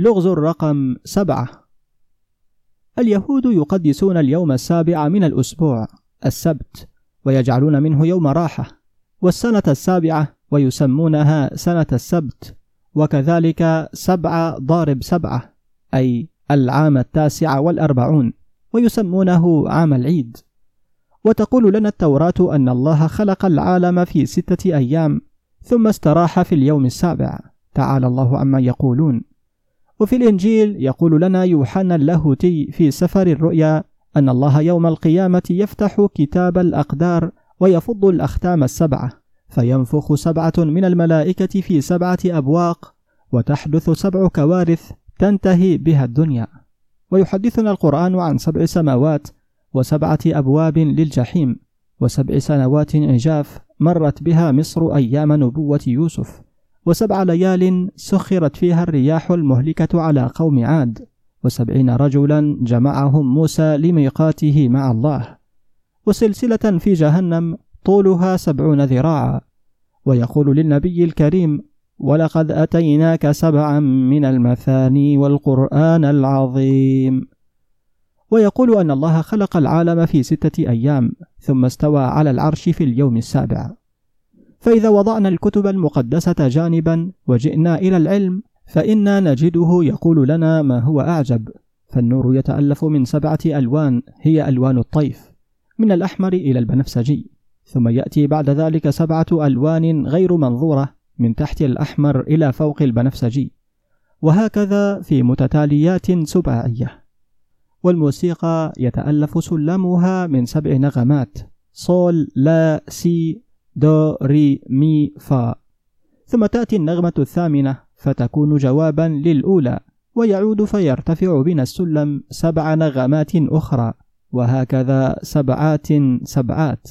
لغز الرقم سبعة. اليهود يقدسون اليوم السابع من الأسبوع السبت ويجعلون منه يوم راحة والسنة السابعة ويسمونها سنة السبت وكذلك سبعة ضارب سبعة أي العام التاسع والأربعون ويسمونه عام العيد. وتقول لنا التوراة أن الله خلق العالم في ستة أيام ثم استراح في اليوم السابع. تعالى الله عما يقولون. وفي الإنجيل يقول لنا يوحنا اللاهوتي في سفر الرؤيا أن الله يوم القيامة يفتح كتاب الأقدار ويفض الأختام السبعة فينفخ سبعة من الملائكة في سبعة أبواق وتحدث سبع كوارث تنتهي بها الدنيا. ويحدثنا القرآن عن سبع سماوات وسبعة أبواب للجحيم وسبع سنوات عجاف مرت بها مصر أيام نبوة يوسف. وسبع ليال سخرت فيها الرياح المهلكة على قوم عاد وسبعين رجلا جمعهم موسى لميقاته مع الله. وسلسلة في جهنم طولها سبعون ذراعا. ويقول للنبي الكريم ولقد أتيناك سبعا من المثاني والقرآن العظيم ويقول أن الله خلق العالم في ستة أيام ثم استوى على العرش في اليوم السابع. فإذا وضعنا الكتب المقدسة جانبا وجئنا إلى العلم فإنا نجده يقول لنا ما هو أعجب. فالنور يتألف من سبعة ألوان هي ألوان الطيف من الأحمر إلى البنفسجي. ثم يأتي بعد ذلك سبعة ألوان غير منظورة من تحت الأحمر إلى فوق البنفسجي. وهكذا في متتاليات سباعية والموسيقى يتألف سلمها من سبع نغمات صول لا سي دو ري مي فا. ثم تأتي النغمة الثامنة فتكون جوابا للأولى ويعود فيرتفع بنا السلم سبع نغمات أخرى وهكذا سبعات سبعات.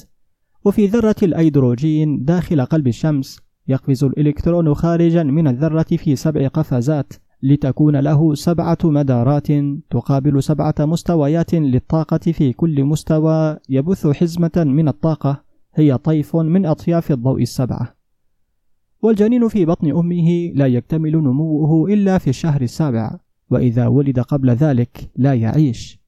وفي ذرة الأيدروجين داخل قلب الشمس يقفز الإلكترون خارجا من الذرة في سبع قفزات لتكون له سبعة مدارات تقابل سبعة مستويات للطاقة في كل مستوى يبث حزمة من الطاقة. هي طيف من أطياف الضوء السبعة. والجنين في بطن أمه لا يكتمل نموه إلا في الشهر السابع وإذا ولد قبل ذلك لا يعيش.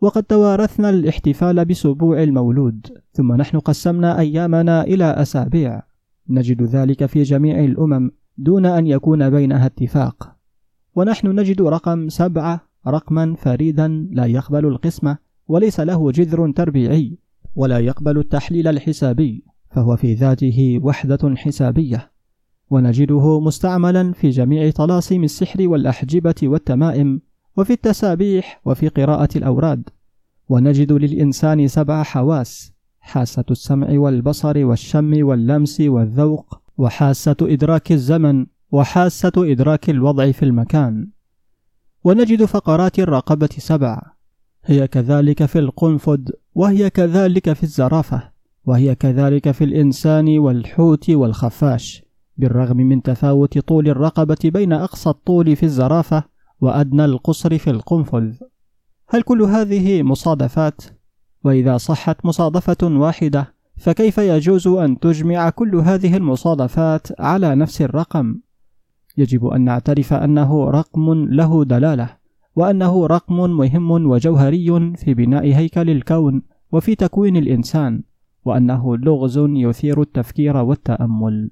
وقد توارثنا الاحتفال بسبوع المولود ثم نحن قسمنا أيامنا إلى أسابيع. نجد ذلك في جميع الأمم دون أن يكون بينها اتفاق. ونحن نجد رقم سبعة رقما فريدا لا يقبل القسمة وليس له جذر تربيعي. ولا يقبل التحليل الحسابي فهو في ذاته وحدة حسابية. ونجده مستعملا في جميع طلاسم السحر والأحجبة والتمائم وفي التسابيح وفي قراءة الأوراد. ونجد للإنسان سبع حواس حاسة السمع والبصر والشم واللمس والذوق وحاسة إدراك الزمن وحاسة إدراك الوضع في المكان. ونجد فقرات الرقبة سبع هي كذلك في القنفذ وهي كذلك في الزرافة وهي كذلك في الإنسان والحوت والخفاش بالرغم من تفاوت طول الرقبة بين أقصى الطول في الزرافة وأدنى القصر في القنفذ هل كل هذه مصادفات؟ وإذا صحت مصادفة واحدة فكيف يجوز أن تجمع كل هذه المصادفات على نفس الرقم؟ يجب أن نعترف أنه رقم له دلالة وأنه رقم مهم وجوهري في بناء هيكل الكون وفي تكوين الإنسان وأنه لغز يثير التفكير والتأمل.